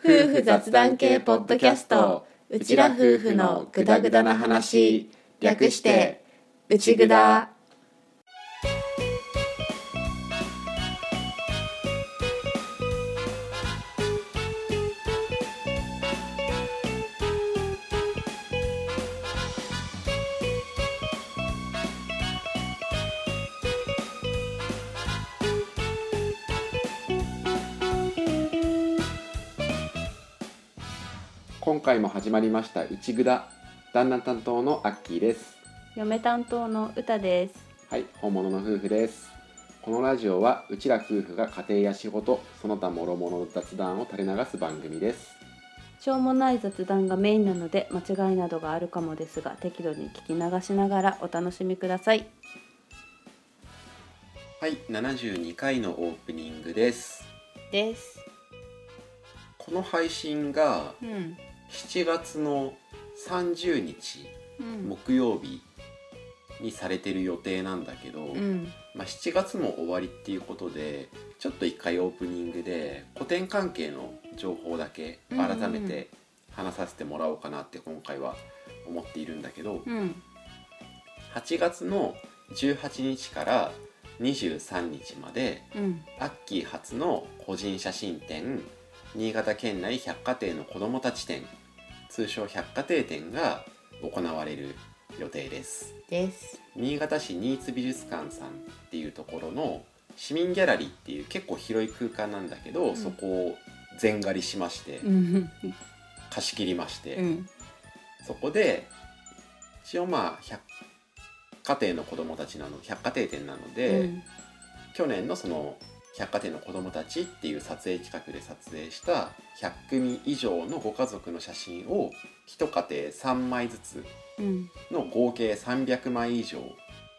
夫婦雑談系ポッドキャスト。うちら夫婦のぐだぐだな話。略してうちぐだ回も始まりました「うちぐだ」旦那担当のアッキーです。嫁担当の歌です。はい本物の夫婦です。このラジオはうちら夫婦が家庭や仕事その他諸々の雑談を垂れ流す番組です。しょうもない雑談がメインなので間違いなどがあるかもですが適度に聞き流しながらお楽しみください。はい72回のオープニングです。です。この配信がうん7月の30日うん木曜日にされてる予定なんだけど、うん。まあ、7月も終わりっていうことでちょっと一回オープニングで古典関係の情報だけ改めて話させてもらおうかなって今回は思っているんだけどうん。8月の18日から23日までうん。アッキー初の個人写真展新潟県内百貨店の子どもたち展通称百貨店展が行われる予定です。です。新潟市新津美術館さんっていうところの市民ギャラリーっていう結構広い空間なんだけど、ん。そこを全借りしまして、うん。貸し切りまして、うん。そこで一応まあ百貨店の子供たちなの百貨店展なので、うん。去年のその百貨店の子供たちっていう撮影企画で撮影した100組以上のご家族の写真を一家庭3枚ずつうんの合計300枚以上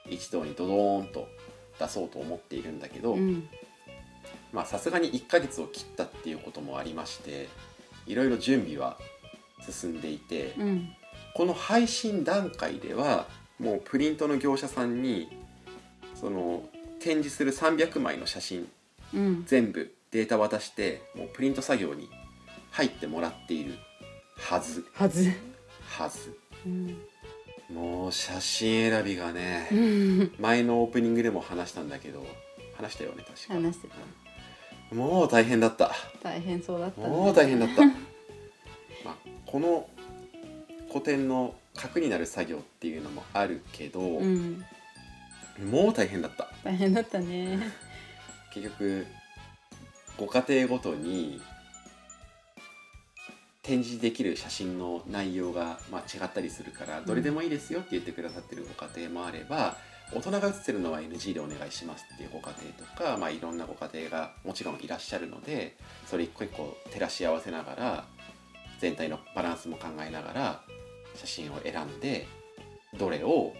一堂にドドーンと出そうと思っているんだけどうん。まあさすがに1ヶ月を切ったっていうこともありましていろいろ準備は進んでいてうん。この配信段階ではもうプリントの業者さんにその展示する300枚の写真うん全部データ渡してもうプリント作業に入ってもらっているはず。はず。はず。うん。もう写真選びがねうん。前のオープニングでも話したんだけど話したよね確か。話してた。うん。もう大変だった。大変そうだったね。もう大変だった。まあこの古典の核になる作業っていうのもあるけど、うん。もう大変だった。大変だったね結局ご家庭ごとに展示できる写真の内容が、まあ、違ったりするからどれでもいいですよって言ってくださってるご家庭もあれば大人が写ってるのは NG でお願いしますっていうご家庭とか、まあ、いろんなご家庭がもちろんいらっしゃるのでそれ一個一個照らし合わせながら全体のバランスも考えながら写真を選んでどれを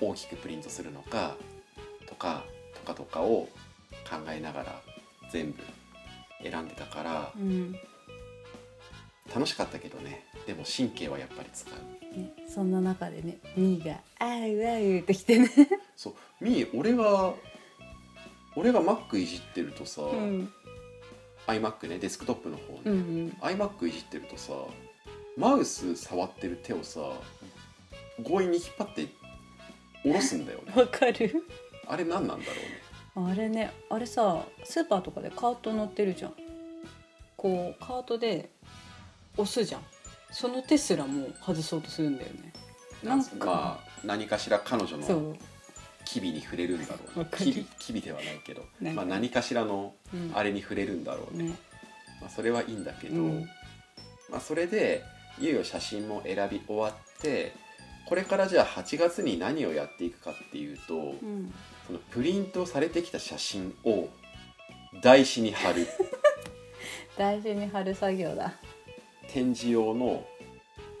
大きくプリントするのかとかとかとかを考えながら全部選んでたからうん。楽しかったけどね。でも神経はやっぱり使う。ね、そんな中でねみーが「あうあう」ってきてね。そうみー俺が俺が Mac いじってるとさ、うん。iMac ねデスクトップの方ね、うん iMac いじってるとさマウス触ってる手をさ強引に引っ張って下ろすんだよね。わかる。あれ何なんだろうねあれねあれさスーパーとかでカート乗ってるじゃん。こうカートで押すじゃん。その手すらもう外そうとするんだよね。なんかまあ何かしら彼女の機微に触れるんだろうね。機微機微ではないけど、まあ、何かしらのうん、あれに触れるんだろうね、ね。まあ、それはいいんだけど、うん。まあ、それでいよいよ写真も選び終わってこれからじゃあ8月に何をやっていくかっていうと、うん、そのプリントされてきた写真を台紙に貼る。大事に貼る作業だ。展示用の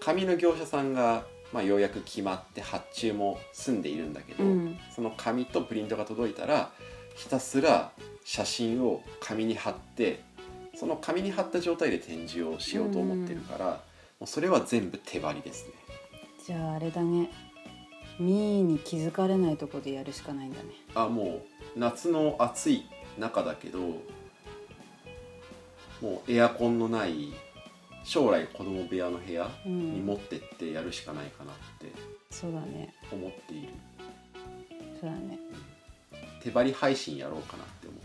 紙の業者さんが、まあ、ようやく決まって発注も済んでいるんだけど、うん。その紙とプリントが届いたらひたすら写真を紙に貼ってその紙に貼った状態で展示をしようと思ってるから、もうそれは全部手張りですね。じゃああれだねミーに気づかれないとこでやるしかないんだね。あもう夏の暑い中だけどもうエアコンのない将来子供部屋の部屋うに持ん、ってってやるしかないかなってそうだね。思っている。そうだね。手張り配信やろうかなって思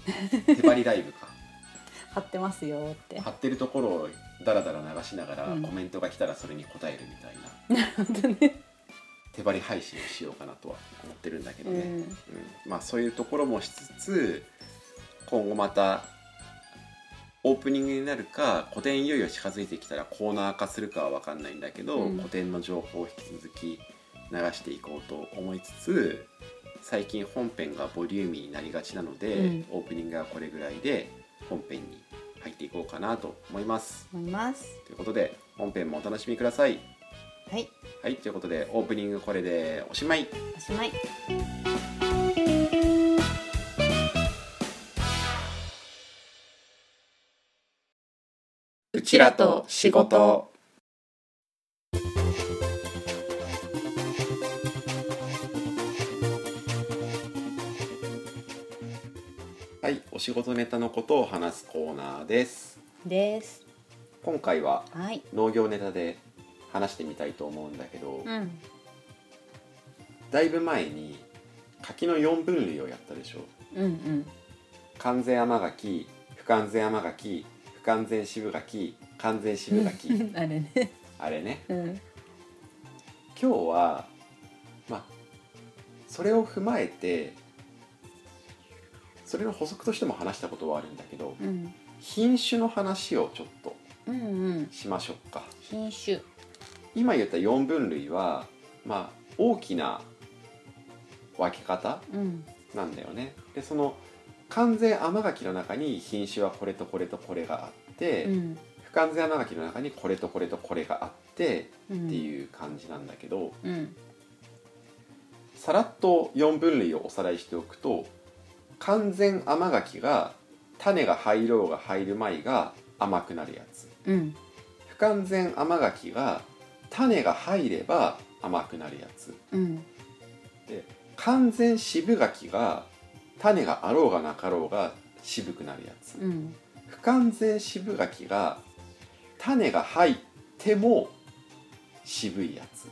って。手張りライブか。貼ってますよって。貼ってるところをダラダラ流しながらうん。コメントが来たらそれに答えるみたいな。なるほどね手張り配信をしようかなとは思ってるんだけどね、うん。うん。まあそういうところもしつつ今後またオープニングになるか古典いよいよ近づいてきたらコーナー化するかは分かんないんだけど、うん。古典の情報を引き続き流していこうと思いつつ最近本編がボリューミーになりがちなので、うん。オープニングはこれぐらいで本編に入っていこうかなと思います。思います。ということで本編もお楽しみください。はい。はいということでオープニングこれでおしまい。おしまい。うちらと仕事。はいお仕事ネタのことを話すコーナーです。です。今回ははい。農業ネタで話してみたいと思うんだけど、うん。だいぶ前に柿の4分類をやったでしょ。うんうん。完全甘柿不完全甘柿不完全渋柿完全渋柿。あれね。あれね。うん。今日はまあそれを踏まえてそれの補足としても話したことはあるんだけどうん。品種の話をちょっとうんうん。しましょうか。品種今言った4分類はまあ大きな分け方うん。なんだよね。でその完全甘柿の中に品種はこれとこれとこれがあって、うん。不完全甘柿の中にこれとこれとこれがあってうんっていう感じなんだけど、うん。さらっと4分類をおさらいしておくと完全甘柿が種が入ろうが入る前が甘くなるやつ。うん。不完全甘柿が種が入れば甘くなるやつ。うん。で完全渋柿が種があろうがなかろうが渋くなるやつ。うん。不完全渋柿が種が入っても渋いやつ。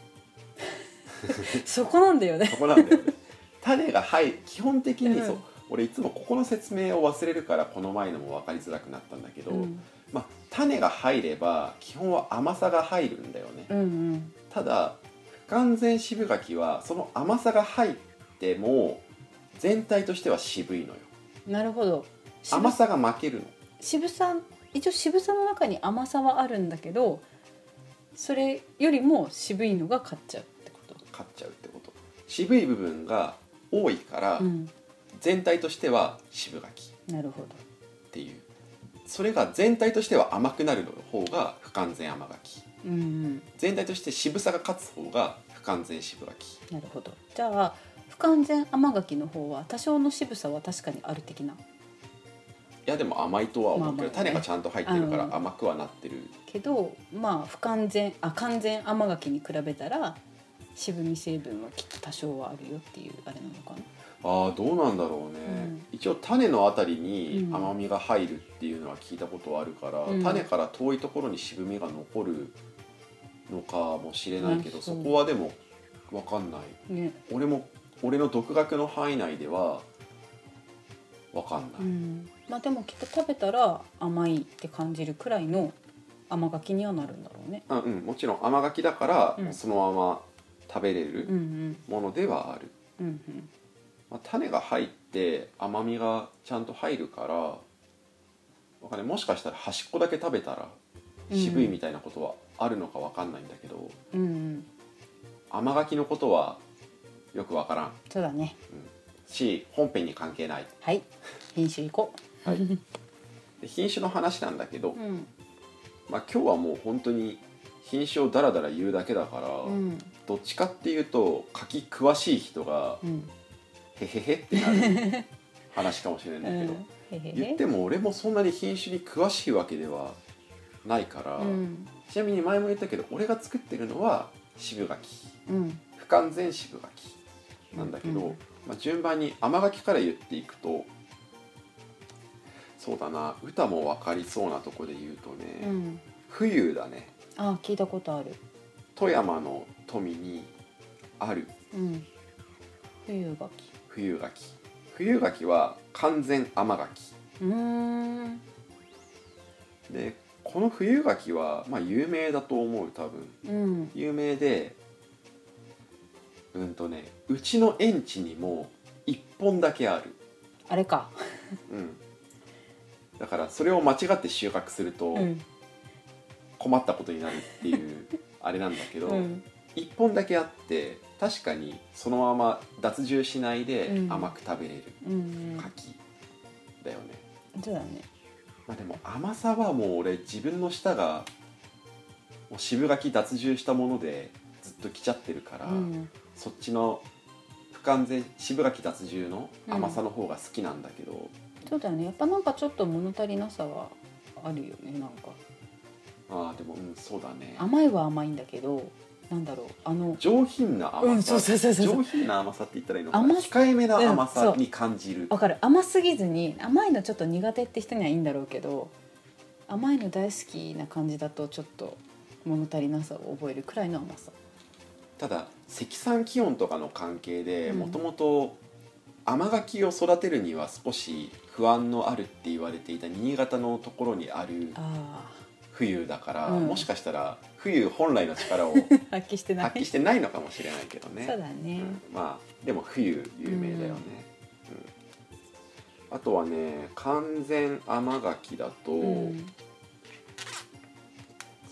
そこなんだよね。そこなんだよね。種が入る基本的にそう、うん俺いつもここの説明を忘れるからこの前のも分かりづらくなったんだけど、うん。まあ、種が入れば基本は甘さが入るんだよね、うんうん。ただ不完全渋柿はその甘さが入っても全体としては渋いのよ。なるほど。渋甘さが負けるの。渋さ一応渋さの中に甘さはあるんだけどそれよりも渋いのが勝っちゃうってこと？勝っちゃうってこと。渋い部分が多いから、うん。全体としては渋柿。なるほど。っていうそれが全体としては甘くなるの方が不完全甘柿。うんうん。全体として渋さが勝つ方が不完全渋柿。なるほど。じゃあ不完全甘柿の方は多少の渋さは確かにある的な？いやでも甘いとは思うけど、まあまあね。種がちゃんと入ってるからうん。甘くはなってる。けどまあ不完全あ完全甘柿に比べたら渋み成分はきっと多少はあるよっていうあれなのかな？ああどうなんだろうね、うん。一応種のあたりにうん。甘みが入るっていうのは聞いたことはあるから、うん。種から遠いところに渋みが残るのかもしれないけど、あそこはでも分かんない。ね。俺も俺の独学の範囲内では分かんない、うん。まあでもきっと食べたら甘いって感じるくらいの甘柿にはなるんだろうね。あうん、もちろん甘柿だから、うん。そのまま食べれるん。ものではある、うんうんまあ、種が入って甘みがちゃんと入るからわかんない。もしかしたら端っこだけ食べたら渋いみたいなことはあるのかわかんないんだけど、うんうん。甘柿のことはよくわからん。そうだね。し本編に関係ない。はい。品種いこう。はい。で品種の話なんだけど、うん。まあ、今日はもう本当に品種をダラダラ言うだけだから、うん。どっちかっていうと柿詳しい人がうんへへへってなる話かもしれないけど、へへへ。言っても俺もそんなに品種に詳しいわけではないから、うん。ちなみに前も言ったけど俺が作ってるのは渋柿。うん。不完全渋柿なんだけど、うんまあ、順番に甘柿から言っていくとそうだな歌も分かりそうなとこで言うとね、うん。冬だね。あ聞いたことある。富山の富にある。うん。冬柿冬柿。冬柿は完全甘柿。うーん。でこの冬柿はまあ有名だと思う多分。うん。有名でうんとねうちの園地にも1本だけある、あれか。うん、だからそれを間違って収穫するとうん。困ったことになるっていうあれなんだけど、うん。1本だけあって確かにそのまま脱汁しないでうん。甘く食べれるうん柿だよね、そうだね。まあ、でも甘さはもう俺自分の舌がもう渋柿脱汁したものでずっと来ちゃってるから、うん。そっちの不完全渋柿脱汁の甘さの方が好きなんだけど、そうだよね。やっぱなんかちょっと物足りなさはあるよねなんかああでもうんそうだね甘いは甘いんだけどなんだろうあの上品な甘さ、上品な甘さって言ったらいいのかな。甘控えめな甘さに感じる、わかる甘すぎずに甘いのちょっと苦手って人にはいいんだろうけど甘いの大好きな感じだとちょっと物足りなさを覚えるくらいの甘さ。ただ積算気温とかの関係でうん。もともと甘柿を育てるには少し不安のあるって言われていた新潟のところにあるあ冬だから、うん。もしかしたら冬本来の力をあ 発揮してない。発揮してないのかもしれないけどね。そうだね、うん。まあでも冬有名だよね、うん。あとはね完全甘柿だと、うん。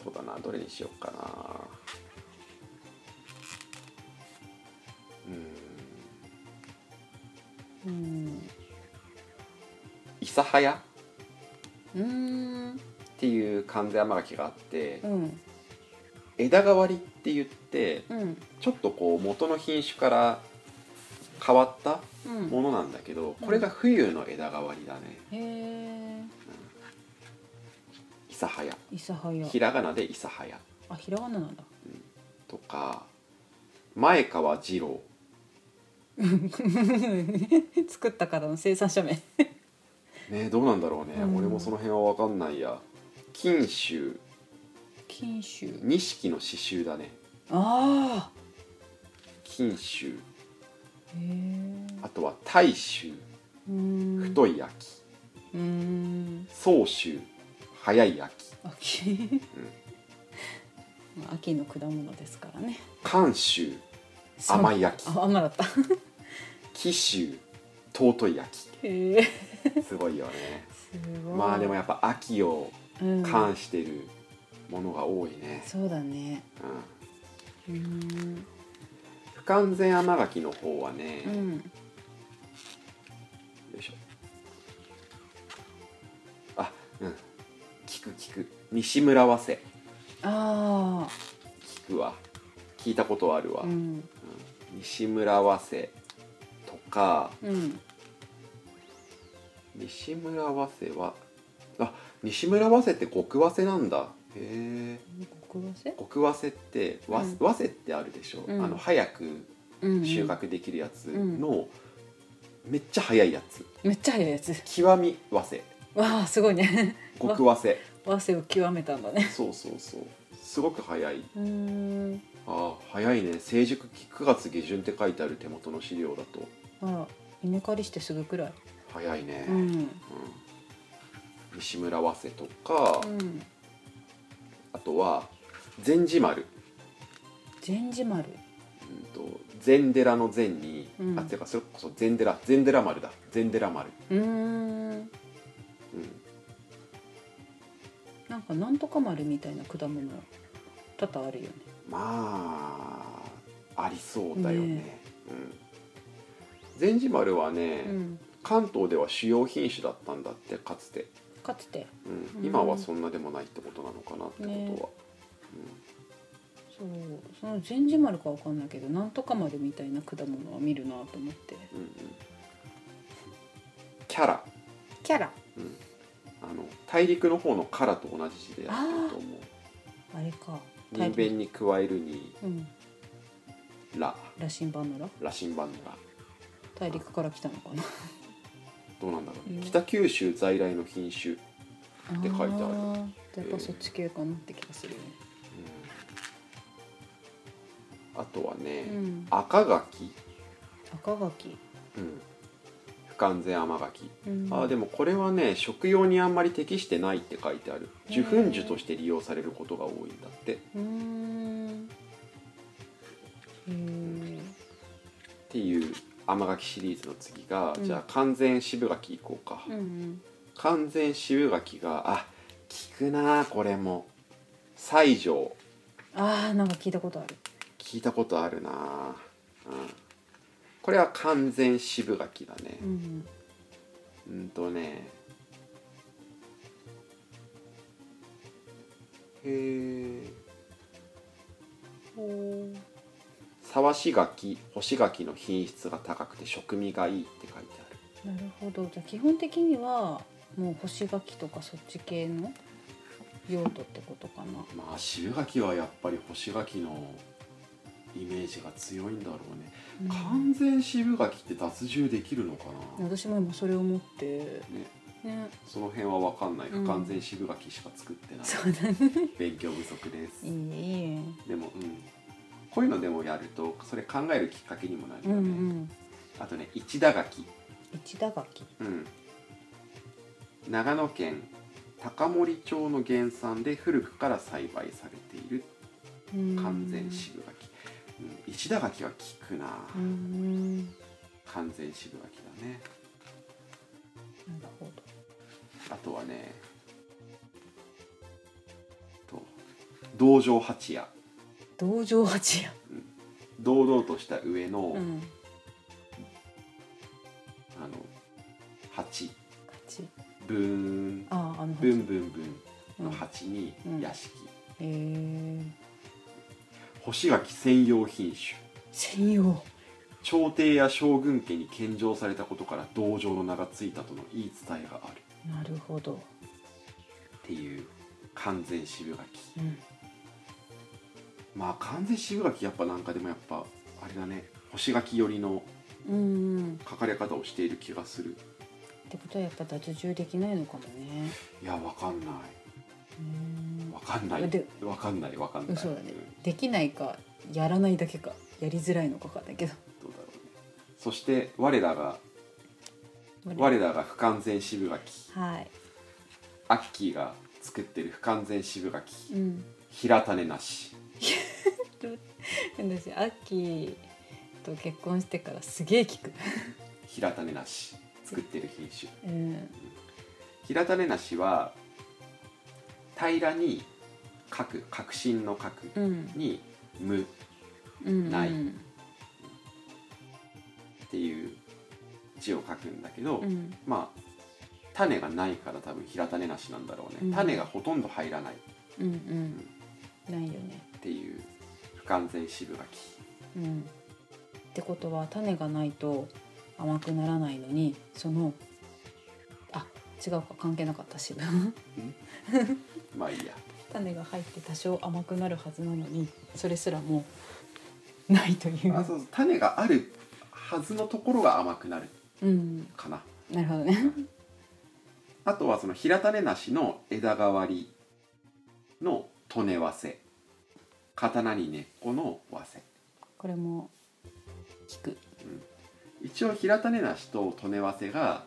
そうだなどれにしようかな。うん。うん。諫早？うーんっていう完全甘柿があってうん。枝代わりって言ってうん。ちょっとこう元の品種から変わったうん。ものなんだけどこれが冬の枝代わりだね。へえ諫早。諫早。ひらがなで諫早。あひらがななんだ。とか前川二郎。作った方の生産者名。ねどうなんだろうね、うん俺もその辺は分かんないや金秋金秋錦の刺繍だね。ああ。へえ。あとは大秋うーん。太い秋。早秋早い秋。秋、まあ 秋の果物ですからね。寒秋甘い秋。あ甘だった。紀秋尊い秋。すごいよね。すごい。まあでもやっぱ秋をうん。冠してるものが多いね、そうだね。うん、不完全甘柿の方はね、ようん。いしょ。あうん。聞く聞く。西村早生あ聞くわ。聞いたことあるわ、あうん。西村早生とかうん。西村早生はあ西村早生って極早生なんだ。へえ極早生？ってわうん。早生ってあるでしょ、うん。あの早く収穫できるやつの、めっちゃ早いやつ。めっちゃ早いやつ。極み早生。わあすごいね。極早生。和製を極めたんだね。そうそうそう。すごく早い。あ早いね。成熟期9月下旬って書いてある手元の資料だと。あら稲刈りしてすぐくらい？早いね、うん。うん西村早生とか、うん。あとは禅寺丸。禅寺丸。うんと禅寺の禅に、うん。あていうかそれこそ禅寺禅寺丸だ。禅寺丸、うーん。うん、なんかなんとか丸みたいな果物多々あるよね。まあありそうだよね。ねうん、禅寺丸はね、うん。関東では主要品種だったんだってかつて、かつて。うん。うん今はそんなでもないってことなのかなってことは、そうその禅寺丸かわかんないけどなんとか丸みたいな果物は見るなと思って。うんうん。キャラ、キャラ。うん、あの大陸の方のカラと同じ字でやってると思う。あれか。人弁に加えるにうん。ラ。羅針盤のら羅針盤のラ大陸から来たのかなどうなんだろう。ね、うん。北九州在来の品種って書いてある。大とやっぱそっち系かなって気がするよね。うん。あとはね、うん。赤柿、赤柿。うん、不完全甘柿。うん。あーでもこれはね食用にあんまり適してないって書いてある。受粉樹として利用されることが多いんだって。っうーん。へー。ていう甘柿シリーズの次が、うん。じゃあ完全渋柿いこうか、うんうん。完全渋柿があ効くなこれも。西条。あーなんか聞いたことある。聞いたことあるな、うん、これは完全渋柿だね。うんうん。とね。へえほ沢し柿干し柿の品質が高くて食味がいいって書いてある。うなるほど。じゃあ基本的にはもう干し柿とかそっち系の用途ってことかな。まあ渋柿はやっぱり干し柿のイメージが強いんだろうね、うん。完全渋柿って脱汁できるのかな、私も今それを思って。ね、ね。その辺は分かんない。う完全渋柿しか作ってない、ね。勉強不足です。いいでもうんこういうのでもやるとそれ考えるきっかけにもなるうんうよね、ん。あとね一田柿一田柿うん。長野県高森町の原産で古くから栽培されている完全渋柿、うん。一田柿は効くな、うん完全渋柿だね。なるほど。あとはねと道場八夜道場八夜堂々とした上の、うん。あの八。八。ブーン。あああのブンブンブンのうん。八にうん。屋敷、へえ。干し柿専用品種。専用。朝廷や将軍家に献上されたことから道場の名が付いたとの言い伝えがある。なるほど。っていう完全渋柿うんまあ完全渋柿やっぱなんかでもやっぱあれだね干し柿寄りのうんうん。書かれ方をしている気がする。ってことはやっぱ脱汁できないのかもね。いやわかんない。うん。わかんない。でわかんないわかんない。そうだね。ん。できないかやらないだけか。やりづらいのかわかんないけど。どうだろう。ねそして我らが我らが。不完全渋柿。はい。アッキーが作ってる不完全渋柿。うん。平種なし 私アッキーと結婚してからすげえ聞く。平種なし作ってる品種。うん。平種なしは平らに書く革新の書くうん。に無うんない。っていう字を書くんだけど、うん。まあ種がないから多分平種なしなんだろうね、うん。種がほとんど入らない。っうんうん。ないよね。ていう不完全渋柿うん。ってことは種がないと甘くならないのにそのあ違うか関係なかったしまあいいや。種が入って多少甘くなるはずなのにそれすらもうないという。あそうそう。種があるはずのところが甘くなる。うん。かななるほどね。あとはその平種なしの枝代わりの利根わせ刀に根っこのわせこれも聞く。一応平種なしと利根わせが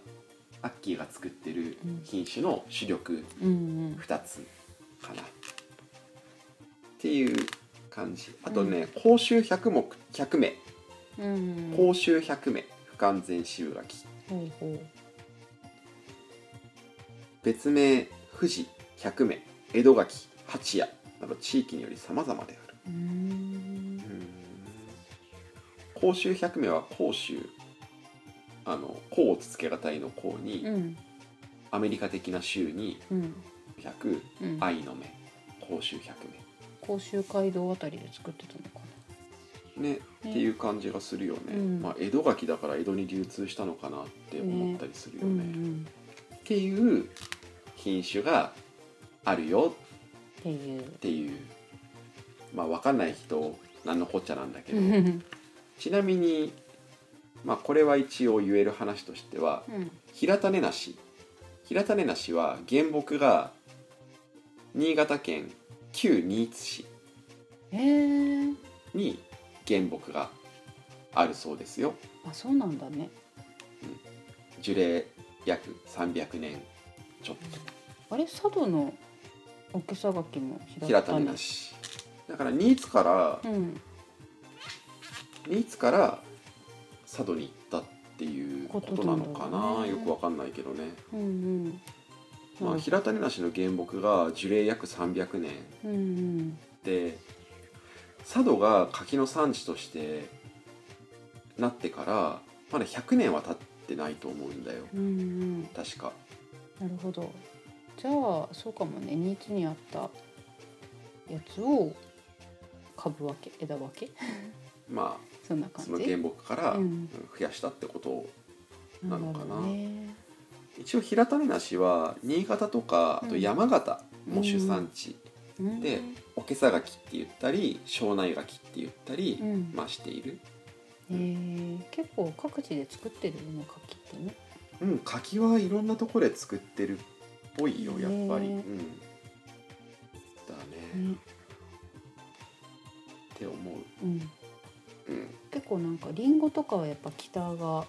アッキーが作ってる品種の主力うん2つかな、っていう感じ。あとね甲州百目100目。うんうん。甲州100目。不完全渋柿。別名富士百目。江戸柿八谷など地域により様々である。甲州百目は甲州あの甲をつけがたいの甲に、うん。アメリカ的な州にうん。百うん。愛の目甲州百甲州街道あたりで作ってたのか目ねっていう感じがするよね、うん。まあ、江戸柿だから江戸に流通したのかなって思ったりするよなうねんっていう品種があるよ。っていう。っていう。まあ分かんない人何のこっちゃなんだけど。う んちなみにまあこれは一応言える話としては平種なし平種なしは原木が新潟県旧新津市。に原木があるそうですよ。あそうなんだね。樹齢約300年ちょっあれ佐渡の桶さがきもと平種なし。だから新津からうん。新津から佐渡に行ったっていうことなのかな。ねなよくわかんないけどね、うんうん。まあ、平種なしの原木が樹齢約300年。うんうん。で佐渡が柿の産地としてなってからまだ100年は経ってないと思うんだよ。うんうん。確か。なるほどじゃあそうかもね。新津にあったやつを株分け枝分け？ま そんな感じ？あその原木から増やしたってことなのかな。なんね。一応平種なしは新潟とかあと山形も主産地、うん。で桶さ柿って言ったり庄内柿って言ったり、うん。まあしている。えー、結構各地で作ってるよね柿ってね。うん柿はいろんなところで作ってるっぽいよやっぱり、ね。うん。だね、ねって思う。うん。うん。結構なんかリンゴとかはやっぱ北が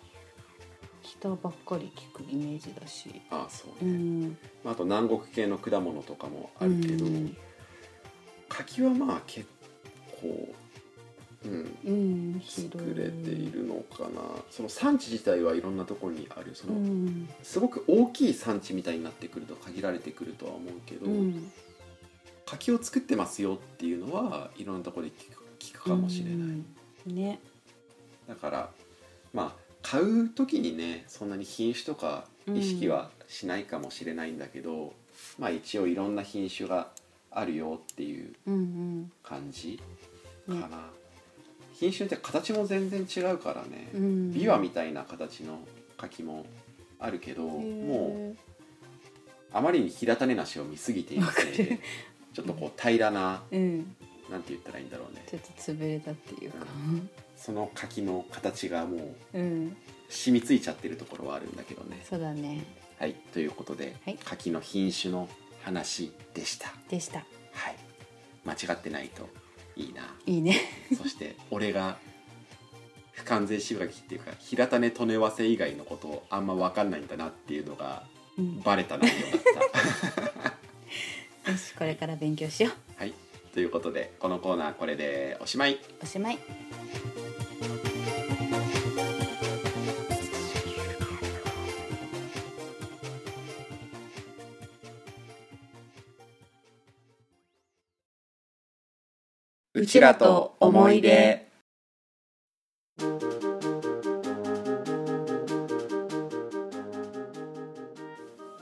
北ばっかり聞くイメージだし。ああそううね、ん。まああと南国系の果物とかもあるけど、うん。柿はまあ結構うん。うん。作れているのかな。その産地自体はいろんなところにあるその、うん。すごく大きい産地みたいになってくると限られてくるとは思うけど、うん。柿を作ってますよっていうのはいろんなところで聞く聞くかもしれない、うん。ね。だからまあ買う時にねそんなに品種とか意識はしないかもしれないんだけど、まあ一応いろんな品種があるよっていううん感じかね。な、品種って形も全然違うからね、うん。みたいな形の柿もあるけどへもーうあまりに平種なしを見すぎているせいでちょっとこう平らなうん。なんて言ったらいいんだろうね。ちょっと潰れたっていうか。その柿の形がもううん。染みついちゃってるところはあるんだけどね。そうだね。はいということで、はい。柿の品種の話でした。でした。はい。間違ってないといいな。いいね。そして俺が不完全しばきっていうか平種利根わせ以外のことをあんま分かんないんだなっていうのがうん。バレた内容だった。よしこれから勉強しよう。はい。ということでこのコーナーこれでおしまい。おしまいうちらと思い出。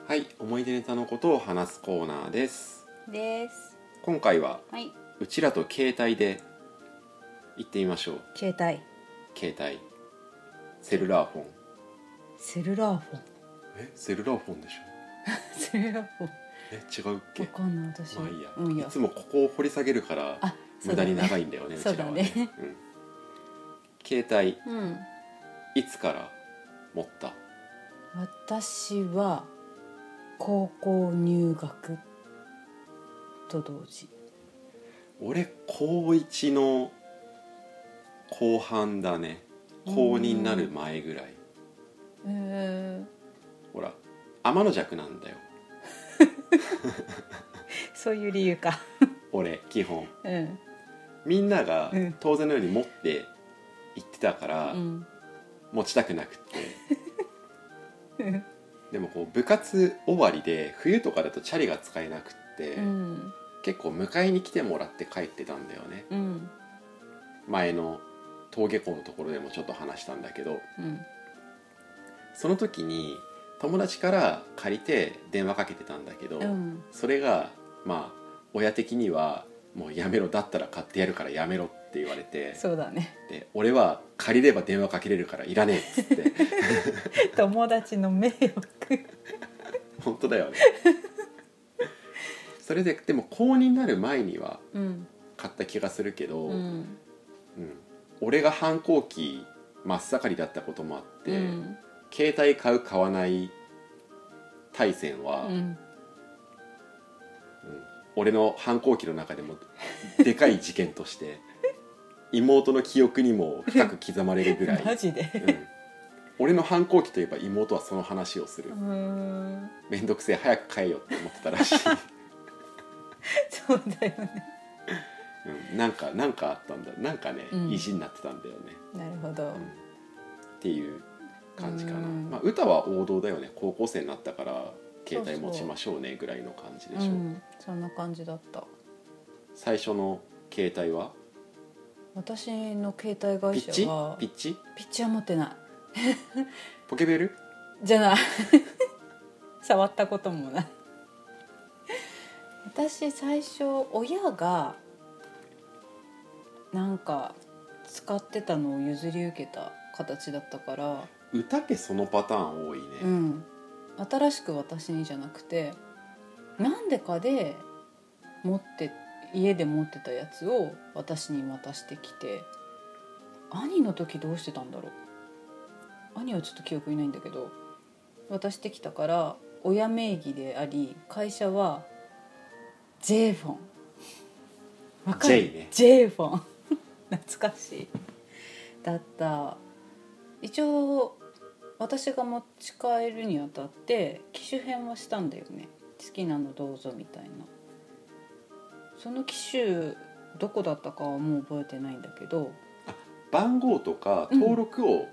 はい思い出ネタのことを話すコーナーです。です。今回ははい。うちらと携帯で行ってみましょう。携帯。携帯。セルラーフォン。セルラーフォン。え cellular phone でしょ？セルラーフォン。え違うっけ？わかんない私。まあいいや,、うんいやいつもここを掘り下げるから。あ無駄に長いんだよねそうだね。うちらはね、うん、携帯うんいつから持った？私は高校入学と同時。俺高1の後半だね。高2になる前ぐらい。へえほら天の弱なんだよ。そういう理由か。俺基本。うんみんながうん。当然のように持って行ってたから、うん。持ちたくなくって。でもこう部活終わりで冬とかだとチャリが使えなくって、うん。結構迎えに来てもらって帰ってたんだよね。うん。前の登下校のところでもちょっと話したんだけど。うん。その時に友達から借りて電話かけてたんだけど、うん。それがまあ親的には「もうやめろだったら買ってやるからやめろ」って言われてそうだね。で俺は借りれば電話かけれるからいらねえっつって。友達の迷惑。本当だよね。それででも高2になる前にはうん。買った気がするけど、ううん。ん俺が反抗期真っ盛りだったこともあって、うん。携帯買う買わない対戦は、うんうん俺の反抗期の中でもでかい事件として 妹の記憶にも深く刻まれるぐらい、マジで？うん、俺の反抗期といえば妹はその話をする。うーん。めんどくせえ早く帰えよって思ってたらしい、そうだよね。うん、なんかなんかあったんだ。なんかね、うん。意地になってたんだよね。なるほど、うん。っていう感じかな、うん。まあ、歌は王道だよね。高校生になったから携帯持ちましょうねぐらいの感じでしょう。ん、そんな感じだった。最初の携帯は？私の携帯会社はピッチ？ピッチは持ってない。ポケベル？じゃない。触ったこともない。私最初親がなんか使ってたのを譲り受けた形だったから。歌家そのパターン多いね、うん新しく私にじゃなくてなんでかで持って家で持ってたやつを私に渡してきて兄の時どうしてたんだろう。兄はちょっと記憶いないんだけど渡してきたから親名義であり会社は J フォン。わかる？J ね。J フォン。懐かしい。だった。一応私が持ち帰るにあたって機種変はしたんだよね。好きなのどうぞみたいな。その機種どこだったかはもう覚えてないんだけど。番号とか登録を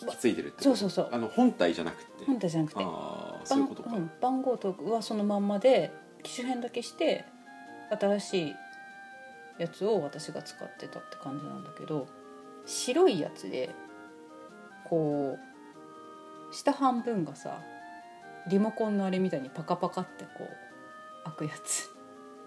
引き継いでるってこと、そうそうそう。あの本体じゃなくて。本体じゃなくて。ああそういうことか、番うん。番号とはそのまんまで機種変だけして新しいやつを私が使ってたって感じなんだけど。白いやつでこう下半分がさリモコンのあれみたいにパカパカってこう開くやつ。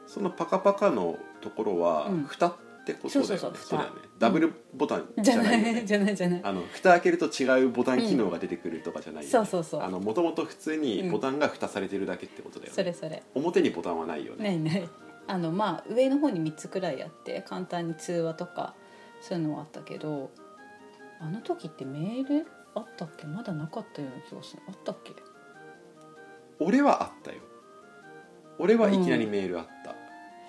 そのパカパカのところはうん。蓋ってことだよね、そうそうそう。蓋。だよねダブルボタンじゃなじゃないよねいじゃないじゃない。あの蓋開けると違うボタン機能が出てくるとかじゃないよね、そうそうそう。あのもともと普通にボタンが蓋されてるだけってことだよね、それそれ。表にボタンはないよね。ないない。あのまあ上の方に3つくらいあって簡単に通話とかそういうのはあったけどあの時ってメールあったっけ？まだなかったような気がする。あったっけ？俺はあったよ。俺はいきなりメールあった、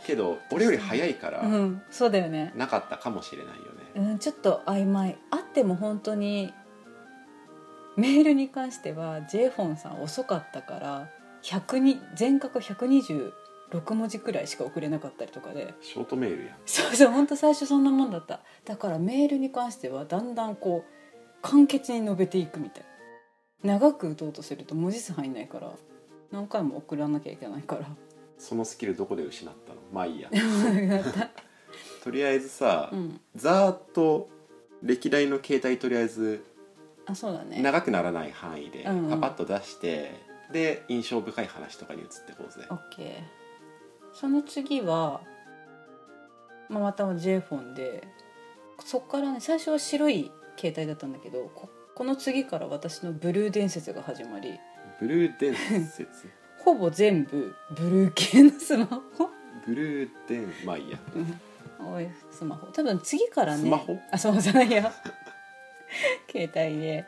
けど俺より早いからうん。そうだよね。なかったかもしれないよね、うんちょっと曖昧。あっても本当にメールに関しては j フォンさん遅かったから100に全角126文字くらいしか送れなかったりとかで。ショートメールやん。そうそう本当最初そんなもんだった。だからメールに関してはだんだんこう簡潔に述べていくみたい。長く打とうとすると文字数入んないから。何回も送らなきゃいけないから。そのスキルどこで失ったの？まあいいや。とりあえずさ、うん。ざーっと歴代の携帯とりあえずあそうだね。長くならない範囲でうんうん。パパッと出して、で印象深い話とかに移っていこうぜ。OK その次は、まあ、また J フォンでそっからね最初は白い携帯だったんだけどここの次から私のブルー伝説が始まりブルー伝説？ほぼ全部ブルー系のスマホ。ブルー伝まあいいや。おいスマホ。多分次からねスマホ？あそうじゃないや携帯で。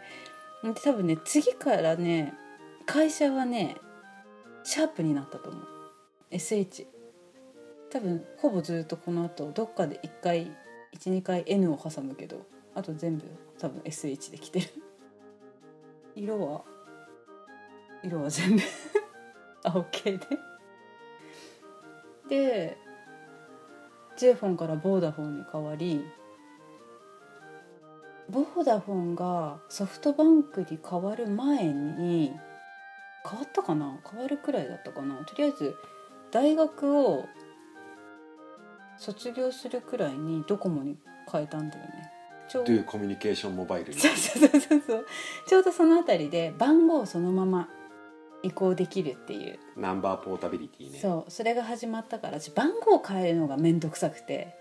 で多分ね次からね会社はねシャープになったと思う。SH 多分ほぼずっとこの後どっかで1回12回 N を挟むけどあと全部多分 SH で来てる。色は色は全部 青系で。で J フォンからボーダフォンに変わりボーダフォンがソフトバンクに変わる前に変わったかな？変わるくらいだったかな？とりあえず大学を卒業するくらいにドコモに変えたんだよね。ちょうドゥコミュニケーションモバイルにそうそうそうそうそう。ちょうどそのあたりで番号をそのまま移行できるっていう。ナンバーポータビリティね。そう。それが始まったから私番号を変えるのが面倒くさくて。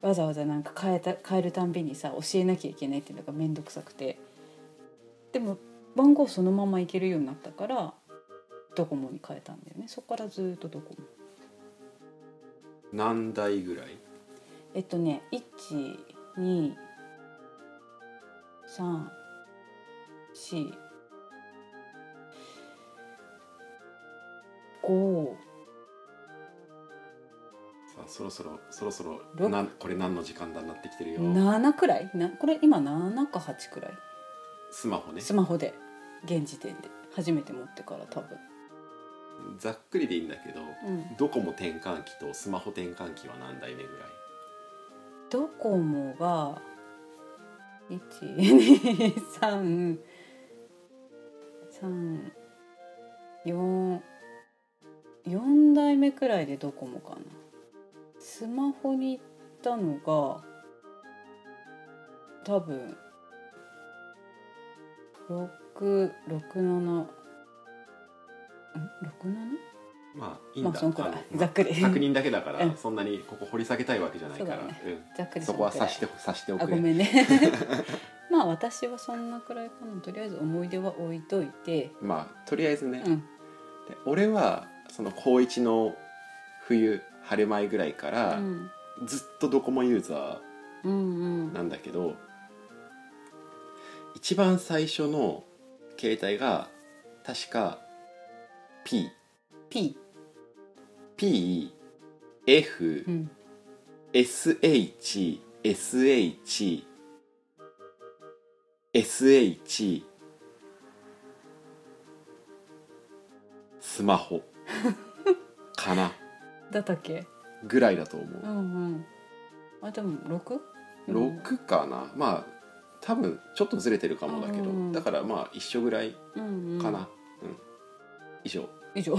わざわざなんか変えた変えるたんびにさ教えなきゃいけないっていうのが面倒くさくて。でも番号そのままいけるようになったからドコモに変えたんだよね。そこからずっとドコモ。何台ぐらい？えっとね123 4 5そろそろそろそろろなんこれ何の時間だになってきてるよ。7くらい？なこれ今7か8くらい？スマホね。スマホで現時点で。初めて持ってから多分。ざっくりでいいんだけど、うん。ドコモ転換機とスマホ転換機は何台目ぐらい？ドコモが123 3 4 4代目くらいでドコモかなスマホに行ったのが多分667ん？67? まあいいんだ、まあそんくらい。ざっくり。確認だけだから、うん。そんなにここ掘り下げたいわけじゃないから。ざっくりそこは察して察しておくあごめんね。まあ私はそんなくらいかな。とりあえず思い出は置いといて。まあとりあえずね、うん。で俺はその高一の冬春前ぐらいから、うん。ずっとドコモユーザーなんだけど一番最初の携帯が確か P P P F うん SH SH SH スマホ かな。だったっけ？ぐらいだと思う。うんうん。あでも 6? 6かな。まあ多分ちょっとずれてるかもだけど。うんだからまあ一緒ぐらいうんうん。かな、うん。以上以上。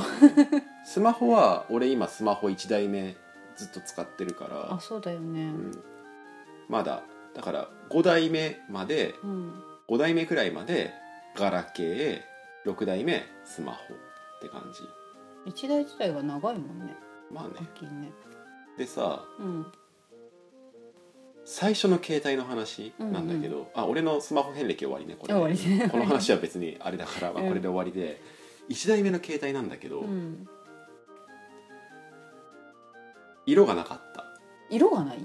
スマホは俺今スマホ1台目ずっと使ってるから。あそうだよね。うん、まだだから5代目までうん。5代目くらいまでガラケー6代目スマホって感じ。一台自体が長いもんね。まあね。ね。でさうん。最初の携帯の話なんだけど、あ俺のスマホ遍歴終わりねこれ。終わりね。この話は別にあれだから、まあ、うん。これで終わりで、1代目の携帯なんだけど、うん。色がなかった。色がない？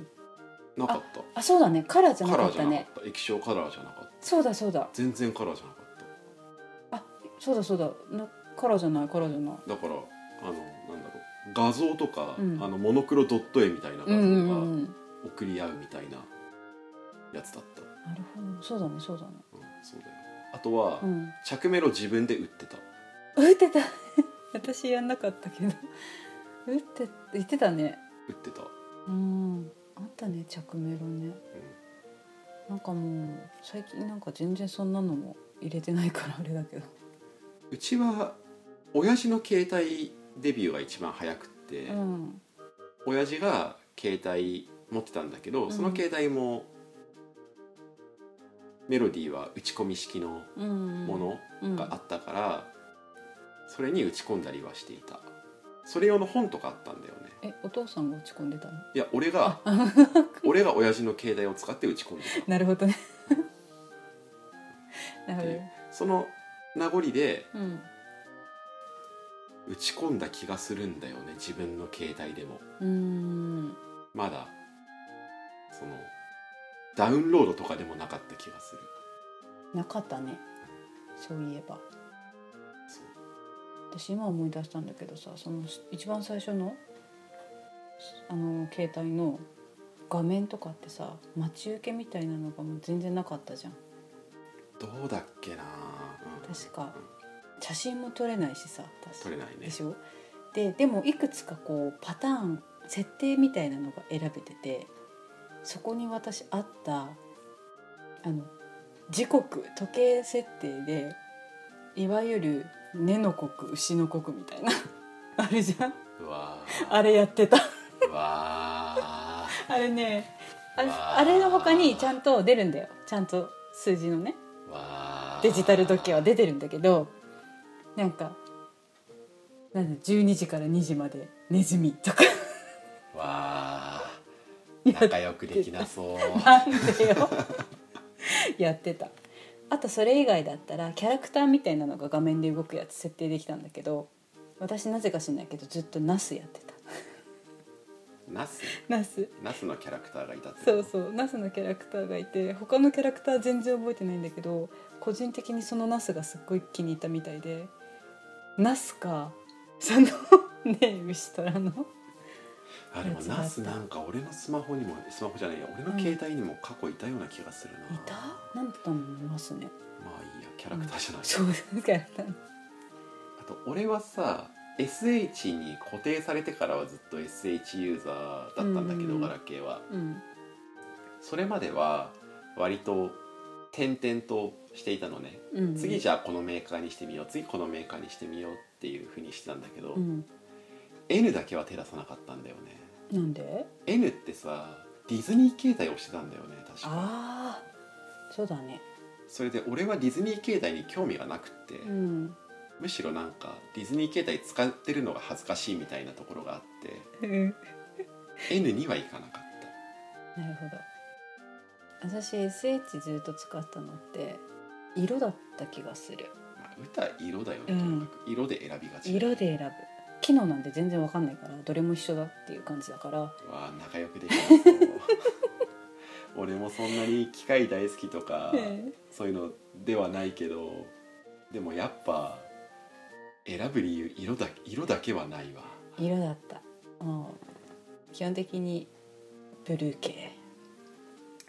なかった。あそうだね。カラーじゃなカラーじゃかったねなかった。液晶カラーじゃなかった。そうだそうだ。全然カラーじゃなかった。あそうだそうだ。なカラーじゃない？カラーじゃない？だからあのなんだろう。画像とか、うん。あのモノクロドット絵みたいな画像うんうんうがんうん。送り合うみたいなやつだった、なるほど。そうだねそうだね。うん、そうだよ。あとは、うん。着メロ自分で売ってた打ってた。私やんなかったけど。打って言ってたね。売ってた、うん。あったね着メロね。なんかもう最近なんか全然そんなのも入れてないからあれだけど。うちは親父の携帯デビューが一番早くって、うん。親父が携帯持ってたんだけど、ん。その携帯もメロディーは打ち込み式のうんもの。うんそれに打ち込んだりはしていた。それ用の本とかあったんだよね。えお父さんが打ち込んでたの？いや俺が俺が親父の携帯を使って打ち込んでた なるほどね。なるほど。でその名残でうん。打ち込んだ気がするんだよね自分の携帯でも。まだそのダウンロードとかでもなかった気がする。なかったね。そういえば私今思い出したんだけどさその一番最初のあの携帯の画面とかってさ待ち受けみたいなのがもう全然なかったじゃん。どうだっけな、うん。確か。写真も撮れないしさ私。撮れないね。でしょ？ででもいくつかこうパターン設定みたいなのが選べててそこに私あったあの時刻時計設定でいわゆる根の刻牛の刻みたいな。あるじゃん。あれやってた。あれね。ああれの他にちゃんと出るんだよ。ちゃんと数字のね。デジタル時計は出てるんだけどなんかなんだ12時から2時までネズミとか。わやー仲良くできなそう。なんでよ。やってたあとそれ以外だったらキャラクターみたいなのが画面で動くやつ設定できたんだけど私なぜか知んないけどずっとナスやってた。ナス？ナス。ナスのキャラクターがいたってそうそう。ナスのキャラクターがいて他のキャラクター全然覚えてないんだけど個人的にそのナスがすっごい気に入ったみたいでナスかそのねえ牛虎の？あでもナスなんか俺のスマホにもスマホじゃないや俺の携帯にも過去いたような気がするな、いた？なんだと思いますね。まあいいやキャラクターじゃない、そうですか あと俺はさ SH に固定されてからはずっと SH ユーザーだったんだけど、うんうんガラケーは。うん。それまでは割と点々としていたのね、うん。次じゃあこのメーカーにしてみよう次このメーカーにしてみようっていうふうにしてたんだけど、うん N だけは手出さなかったんだよね。なんで？N ってさディズニー携帯をしてたんだよね確か。ああそうだね。それで俺はディズニー携帯に興味がなくって、うん。むしろなんかディズニー携帯使ってるのが恥ずかしいみたいなところがあってなる N にはいかなかった。ほど。私 SH ずっと使ったのって色だった気がする。まあ、歌色だよね、うんとにかく。色で選びがち色で選ぶ機能なんて全然わかんないからどれも一緒だっていう感じだから。わあ仲良くできなそう。俺もそんなに機械大好きとかそういうのではないけどでもやっぱ選ぶ理由色だ色だけはないわ。色だった。うん基本的にブルー系。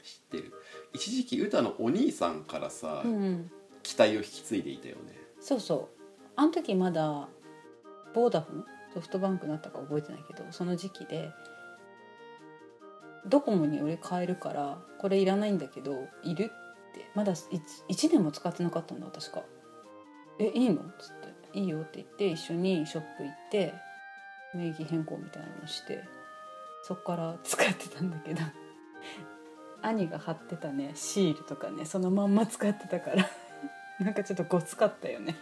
知ってる。一時期歌のお兄さんからさ、うん期待を引き継いでいたよね。そうそう。あの時まだボーダフォンソフトバンクだったか覚えてないけどその時期でドコモに俺買えるからこれいらないんだけどいるって。まだ 1, 1年も使ってなかったんだ確か「えいいの?」っつって「いいよ」って言って一緒にショップ行って名義変更みたいなのしてそっから使ってたんだけど 兄が貼ってたねシールとかねそのまんま使ってたから。なんかちょっとごつかったよね。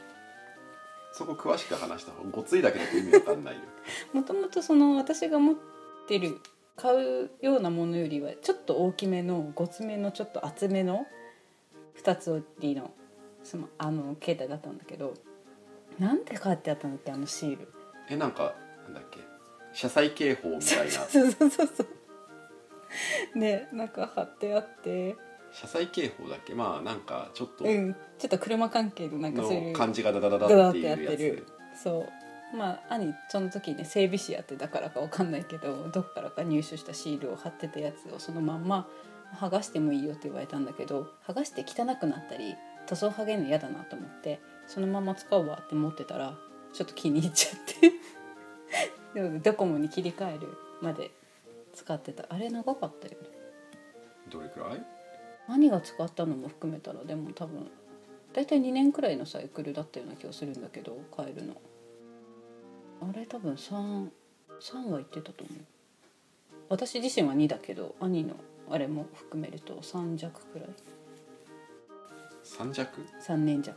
そこ詳しく話した方がごついだけだと意味わかんないよ。もともとその私が持ってる買うようなものよりはちょっと大きめのごつめのちょっと厚めの2つ折りのそのあの携帯だったんだけどなんて書いてあったんだっけあのシール。えなんかなんだっけ？車載警報みたいな。そうそうそうそう。でなんか貼ってあって車載警報だっけまあなんかちょっとうんちょっと車関係のなんかそういうの漢字がダダダダってややってる。つそう。まあ兄その時ね整備士やってたからかわかんないけどどっからか入手したシールを貼ってたやつをそのまんま剥がしてもいいよって言われたんだけど剥がして汚くなったり塗装剥げるの嫌だなと思ってそのまま使うわって持ってたらちょっと気に入っちゃって。でもドコモに切り替えるまで使ってた。あれ長かったよね。どれくらい？兄が使ったのも含めたらでも多分大体2年くらいのサイクルだったような気がするんだけど変えるの。あれ多分33は言ってたと思う。私自身は2だけど兄のあれも含めると3弱くらい。三弱？3年 弱。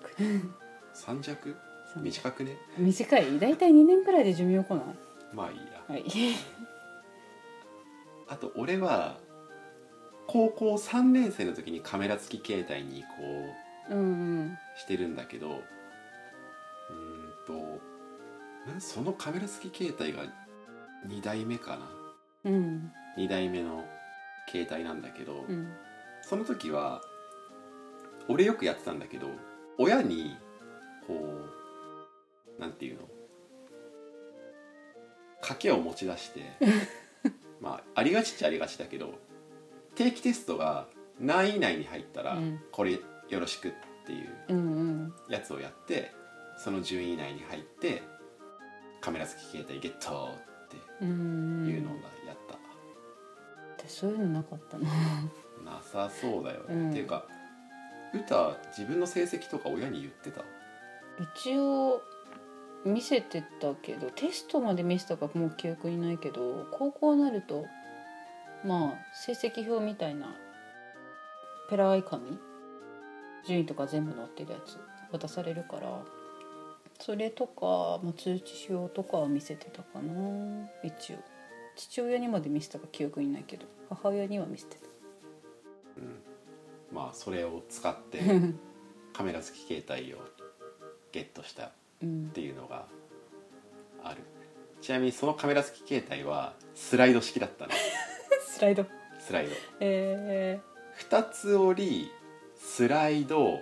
三弱？短くね？短い？大体2年くらいで寿命来ない？まあいいや。はい。あと俺は高校3年生の時にカメラ付き携帯にこううんうんしてるんだけどうーんとんそのカメラ付き携帯が2代目かな？うん。2代目の携帯なんだけど、うん。その時は俺よくやってたんだけど親にこうなんていうの？賭けを持ち出して まあありがちっちゃありがちだけど定期テストが何位以内に入ったらうん。これよろしくっていうやつをやってその順位以内に入ってカメラ付き携帯ゲットってうんいうのをやった、でそういうのなかったな。なさそうだよね、うん。っていうか歌自分の成績とか親に言ってた？一応見せてたけどテストまで見せたかもう記憶にないけど高校になるとまあ成績表みたいなペライ紙順位とか全部載ってるやつ渡されるからそれとか、まあ、通知表とかは見せてたかな。一応。父親にまで見せたか記憶にないけど母親には見せてた。まあそれを使って カメラ付き携帯をゲットしたっうん。ていうのがある。ちなみにそのカメラ付き携帯はスライド式だったねスライド。スライド。え二つ折りスライド。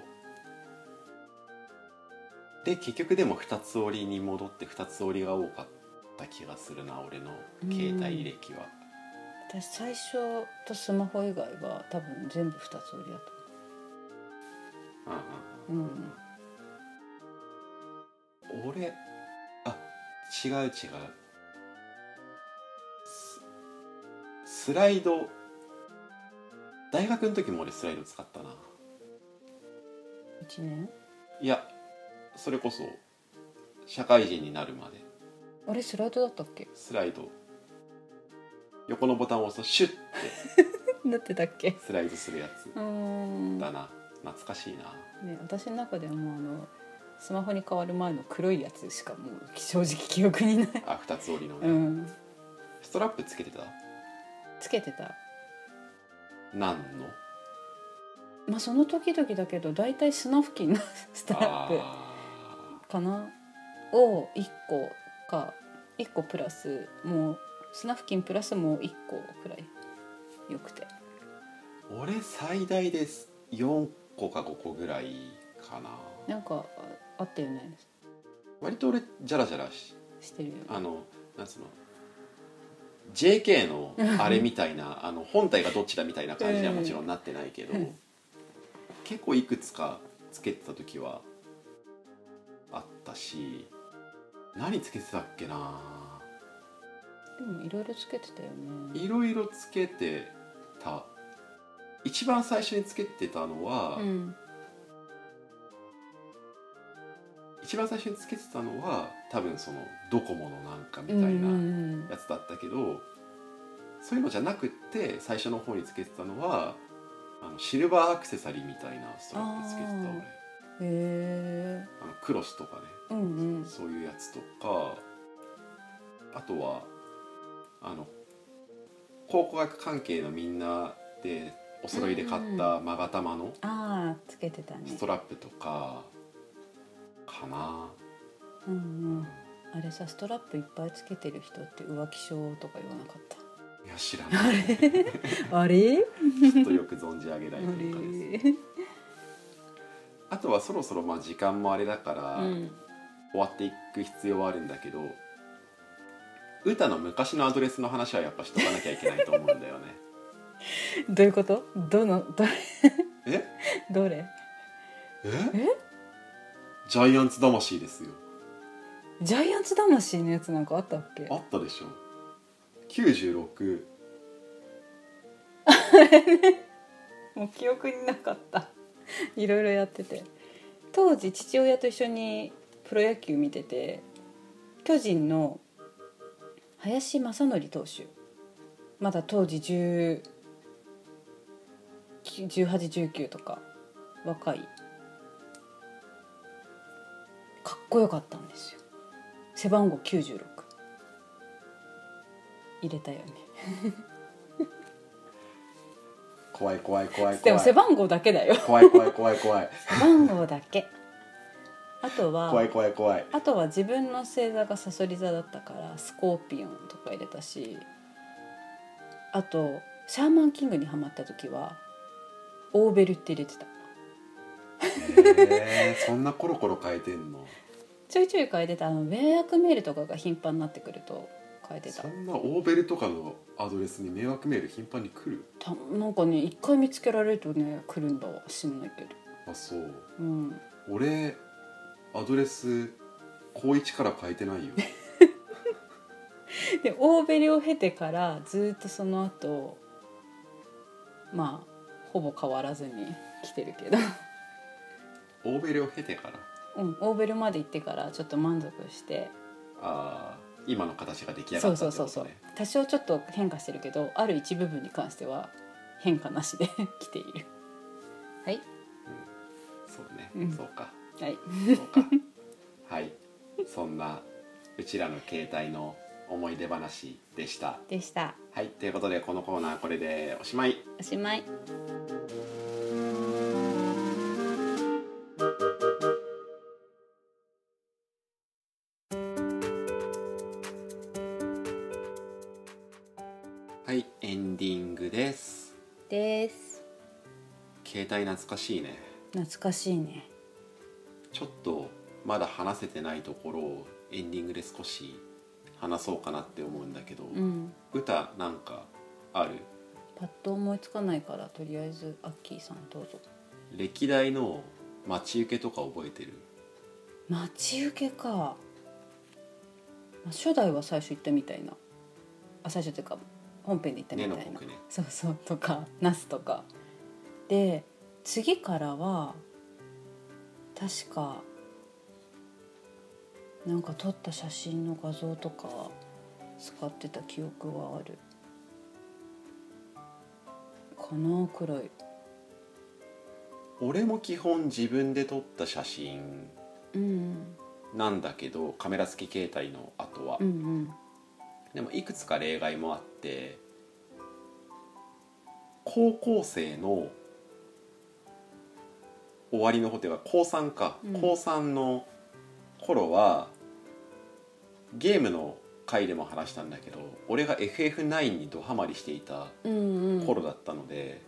で結局でも二つ折りに戻って二つ折りが多かった気がするな俺の携帯履歴は、私最初とスマホ以外は多分全部二つ折りだとう。んうん思ううん。俺あ違う違うススライド。大学の時も俺スライド使ったな。1年？いやそれこそ社会人になるまで。あれスライドだったっけ？スライド。横のボタンを押すとシュッて。なってたっけ？スライドするやつ。だな。懐かしいな。ね、私の中ではもうあのスマホに変わる前の黒いやつしかもう正直記憶にない、あ二つ折りのね、うん、ストラップつけてた？つけてた？何の？まあその時々だけど大体砂付近のストラップあかな？を1個か1個プラスもう砂付近プラスもう1個くらいよくて。ー俺最大です4個か5個ぐらいかな。なんかああったよね。割と俺ジャラジャラししてるよね。あのなんつうの？JK のあれみたいな あの本体がどっちだみたいな感じにはもちろんなってないけど、うん。結構いくつかつけてた時はあったし何つけてたっけな？でもいろいろつけてたよね。いろいろつけてた。一番最初につけてたのは、うん一番最初につけてたのは多分そのドコモのなんかみたいうんうんうなん。やつだったけど、そういうのじゃなくって最初の方につけてたのはあのシルバーアクセサリーみたいなストラップつけてた俺へえあのクロスとかね。うんうん。そういうやつとかあとはあの考古学関係のみんなでお揃いで買った勾玉のああつけてたね。ストラップとかかな、うんうん。あれさストラップいっぱいつけてる人って浮気症とか言わなかった？いや知らない。あれ？ちょっとよく存じ上げないあというかです。れ？あとはそろそろまあ時間もあれだから、うん終わっていく必要はあるんだけど歌の昔のアドレスの話はやっぱしとかなきゃいけないと思うんだよね。どういうこと？どのどれ？え？どれ？え？え？ジャイアンツ魂ですよ。ジャイアンツ魂のやつなんかあったっけ？あったでしょ。96もう記憶になかった。いろいろやってて。当時父親と一緒にプロ野球見てて巨人の林正則投手。まだ当時10 1819とか若いこよかったんですよ。背番号96入れたよね。怖い怖い怖いでも背番号だけだよ。怖い怖い怖い怖い。背番号だけ。あとは怖い怖い怖い。あとは自分の星座がさそり座だったからスコーピオンとか入れたしあとシャーマンキングにハマった時はオーベルって入れてた。えー、そんなコロコロ変えてんの？ちょいちょい変えてたあの迷惑メールとかが頻繁になってくると変えてた。そんなオーベルとかのアドレスに迷惑メール頻繁に来る？たなんかね一回見つけられるとね来るんだわ知んないけど。あそう。うん。俺アドレス高一から変えてないよ。でオーベルを経てからずっとその後まあほぼ変わらずに来てるけど。オーベルを経てから？うん、オーベルまで行ってからちょっと満足して。ああ今の形が出来上がったってそうそうそう多少ちょっと変化してるけどある一部分に関しては変化なしで 来ている。はい。そうね、うん。そうか。はい。そうか。はい。そんなうちらの携帯の思い出話でした。でした。はい。ということでこのコーナーこれでおしまい。おしまいエンディングです。です。携帯懐かしいね。懐かしいね。ちょっとまだ話せてないところをエンディングで少し話そうかなって思うんだけど、うん。歌なんかある？パッと思いつかないからとりあえずアッキーさんどうぞ。歴代の待ち受けとか覚えてる？待ち受けか、まあ、初代は最初言ったみたいな。あ最初っていうか本編で言ったみたいな、ねそうそう。とかナスとか。で次からは確かなんか撮った写真の画像とか使ってた記憶はある。かなくらい。俺も基本自分で撮った写真うん。なんだけどカメラ付き携帯の後は、うんうん。でもいくつか例外もあって高校生の終わりの方っていうか高3か、うん。高3の頃はゲームの回でも話したんだけど俺が FF9 にドハマりしていたうんうん。頃だったので、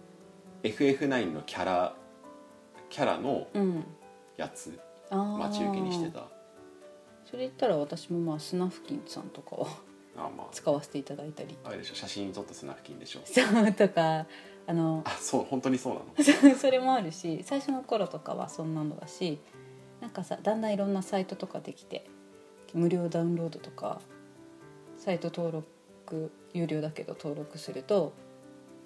FF9 のキャラキャラのうん。やつあー。待ち受けにしてた。それ言ったら私もまあスナフキンさんとかは使わせていただいたり。ああれでしょ写真に撮ったスナフキンでしょ。そうとかあのあそう本当にそうなの？それもあるし最初の頃とかはそんなのだしなんかさだんだんいろんなサイトとかできて無料ダウンロードとかサイト登録有料だけど登録すると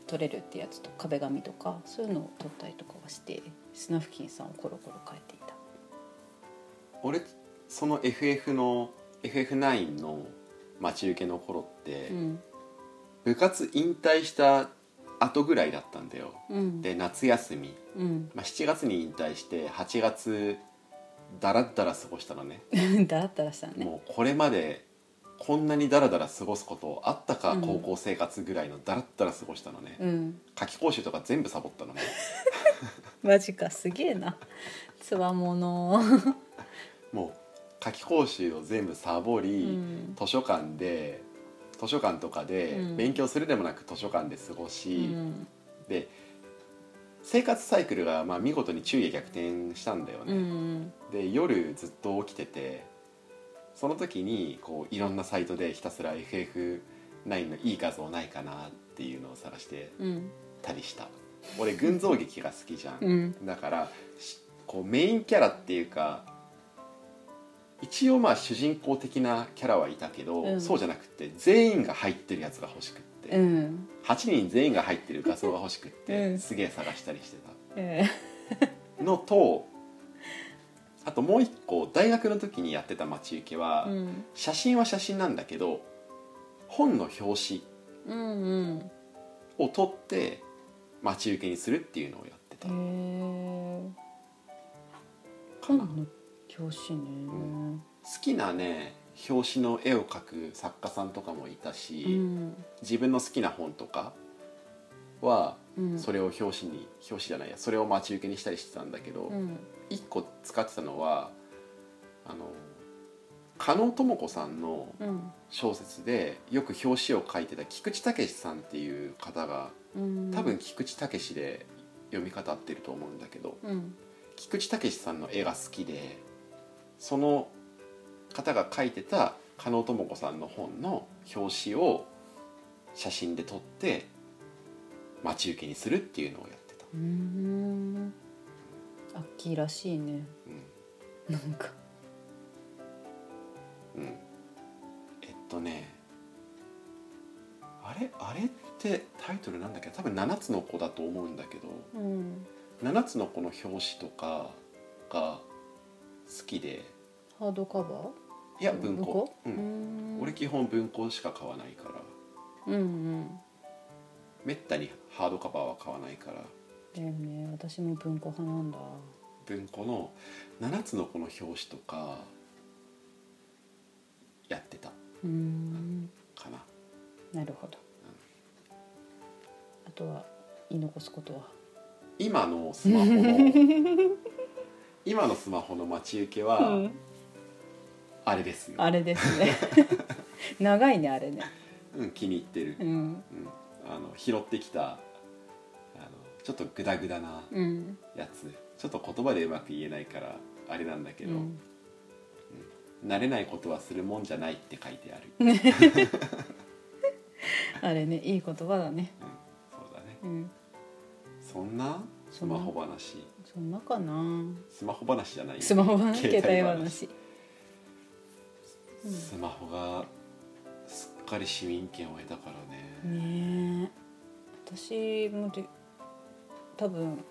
撮れるってやつと壁紙とかそういうのを撮ったりとかはしてスナフキンさんをコロコロ変えていた。俺その FF の FF9 の待ち受けの頃って、うん。部活引退した後ぐらいだったんだよ。うん。で夏休み、うん。まあ、7月に引退して8月だらだら過ごしたのね。だらったらしたね。もうこれまでこんなにだらだら過ごすことあったか、うん。高校生活ぐらいのだらだら過ごしたのね、うん。夏期講習とか全部サボったのね。マジかすげえな。つわもの もう夏期講習を全部サボり、うん。図書館で図書館とかでうん。勉強するでもなく図書館で過ごうし、ん。で生活サイクルがまあ見事に昼夜逆転したんだようね、ん。で夜ずっと起きててその時にこういろんなサイトでひたすら FF9 のいい画像ないかなっていうのを探してうん。たりした。俺群像劇が好きじゃん、うん。だからしこうメインキャラっていうか一応まあ主人公的なキャラはいたけど、うん。そうじゃなくて全員が入ってるやつが欲しくって、うん。8人全員が入ってる画像が欲しくって、うん。すげえ探したりしてえたのとあともう一個大学の時にやってた待ち受けは、えうん。写真は写真なんだけど本の表紙うんうん。を撮って待ち受けにするっていうのをやってた。へえ。かな。本の表紙ね。好きなね表紙の絵を描く作家さんとかもいたし、うん。自分の好きな本とかはうん。それを表紙に表紙じゃないやそれを待ち受けにしたりしてたんだけど、うん。一個使ってたのはあの加納智子さんのうん。小説でよく表紙を書いてた菊池武さんっていう方がうん。多分菊池武で読み方合ってると思うんだけどうん。菊池武さんの絵が好きでその方が書いてた加納智子さんの本の表紙を写真で撮って待ち受けにするっていうのをやってた、うん。アッキーらしいね。うん。なんか。うん、えっとね。あれ？あれってタイトルなんだっけ？多分7つの子だと思うんだけど。うん。7つの子の表紙とかが好きで。ハードカバー？いや文庫。う、うん。ん俺基本文庫しか買わないから。うんうん。めったにハードカバーは買わないから。だよね私も文庫派なんだ。文庫の7つの子の表紙とかやってた。うん。かな。なるほど。あとは言い残すことは？今のスマホの今のスマホの待ち受けは、うん。あれですよ、あれですね。長いねあれね。うん、気に入ってる、うん。うん、あの拾ってきたあのちょっとグダグダなうん。やつ。ちょっと言葉でうまく言えないからあれなんだけど、うん。慣れないことはするもんじゃないって書いてある、あれねいい言葉だね。うん、そうだね。うん。そんなスマホ話。そんなかな。スマホ話じゃないよ。スマホ話？携帯話。スマホがすっかり市民権を得たからね。ねえ。私もで多分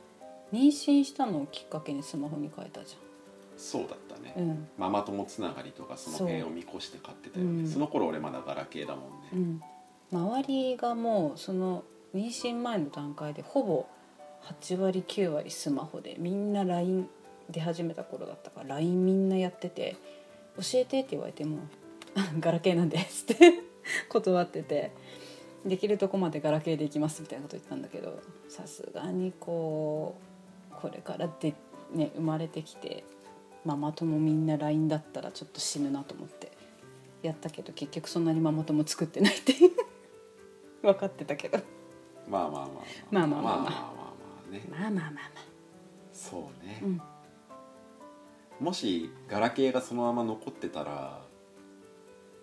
妊娠したのをきっかけにスマホに変えたじそうだったね、ゃんうん。ママ友つながりとかその辺を見越して買ってたよね。その頃俺まだガラケーだもんね、うん。周りがもうその妊娠前の段階でほぼ8割9割スマホでみんな LINE 出始めた頃だったから LINE みんなやってて「教えて」って言われても「あ ガラケーなんです」って 断っててできるとこまでガラケーで行きますみたいなこと言ったんだけどさすがにこうこれからで、ね、生まれてきてママ友みんな LINE だったらちょっと死ぬなと思ってやったけど結局そんなにママ友作ってないって 分かってたけど。まあ。まあまあまあまあ。まあまあまあまあまあねまあまあまあ。まそうね。あ、うん。もしガラケーがそのまま残ってたら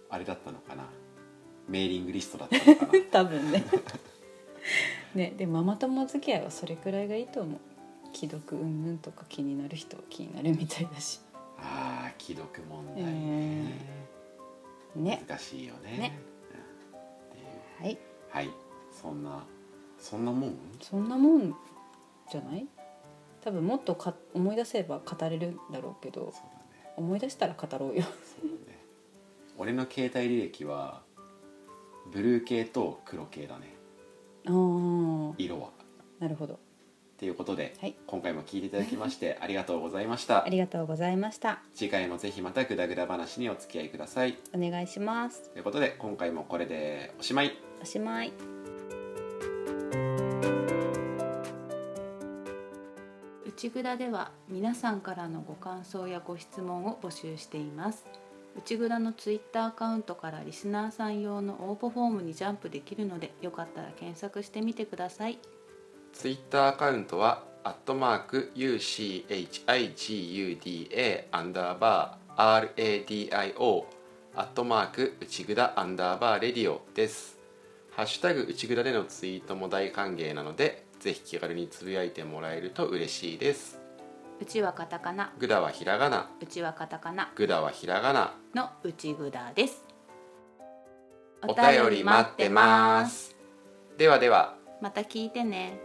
あれだったのかな？メーリングリストだったのかな？多分ね。ねでママ友付き合いはそれくらいがいいと思う。既読うんぬんとか気になる人は気になるみたいだし。あー既読問題ね、ね。難しいよね。ね。はい。はい。そんなそんなもん？そんなもんじゃない？多分もっとか思い出せば語れるんだろうけどそうだね。思い出したら語ろうよ。そうだね。俺の携帯履歴はブルー系と黒系だね。ああ色は。なるほど。ということで、はい。今回も聞いていただきまして ありがとうございました。ありがとうございました。次回もぜひまたグダグダ話にお付き合いくださいお願いしますということで今回もこれでおしまいおしまい内ぐだでは皆さんからのご感想やご質問を募集しています。内ぐだのツイッターアカウントからリスナーさん用の応募フォームにジャンプできるのでよかったら検索してみてください。ツイッターアカウントはアットマーク UCHIGUDA アンダーバー RADIO アットマーク内ぐだアンダーバーレディオです。ハッシュタグ内ぐだでのツイートも大歓迎なのでぜひ気軽につぶやいてもらえると嬉しいです。うちはカタカナ。ぐだはひらがな。うちはカタカナ。ぐだはひらがな。の内ぐだです。お便り待ってます。ではでは。また聞いてね